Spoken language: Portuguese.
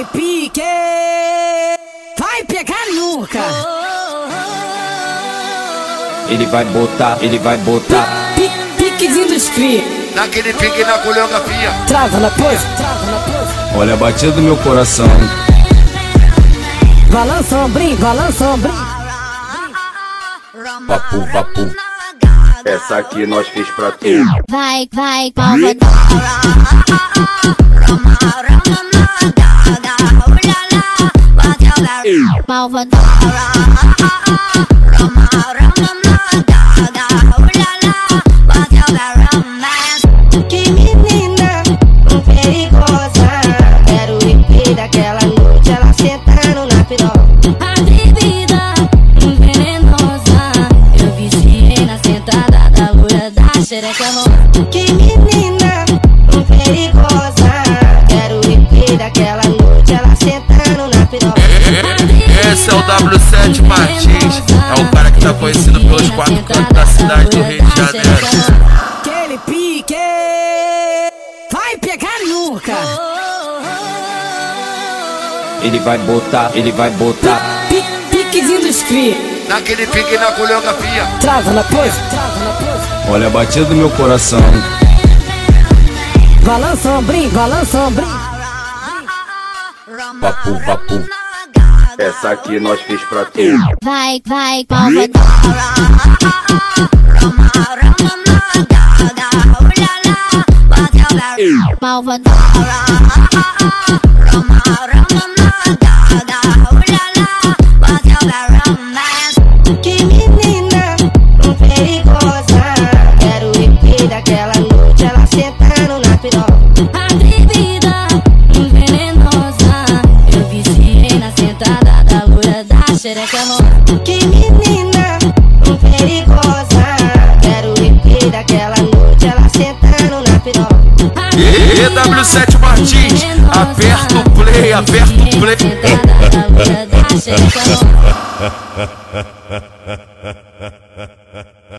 Aquele pique vai pegar nunca. Ele vai botar, ele vai botar. Pi- Piquezinho dos cria. Naquele pique na coreografia. Trava na pose, trava na pose. Olha a batida do meu coração. Balança o ombrinho, balança o ombrinho. Vapu, vapu. Essa aqui nós fez pra tu. Vai, vai, palma. Malva. Que menina perigosa Quero ir daquela noite Ela sentando na piroca Atrevida, venenosa. Eu viciei na sentada da loura da xereca. Que menina Esse é o W7 Martins. É o cara que tá conhecido pelos quatro cantos da cidade do Rio de Janeiro. Aquele pique vai pegar nunca. Ele vai botar, ele vai botar. Pi- Piquezinho dos cria. Naquele pique na coreografia. Trava na pose, trava na pose. Olha a batida do meu coração. Balança o ombrinho, balança o ombrinho. Vapu, vapu. Essa aqui nós fez pra tu. Vai, vai, palma. Malva. Que xereca é rosa. Que menina perigosa. Quero repetir daquela noite, ela sentando na piroca. EW7 Martins, aperta o play, aperta o play.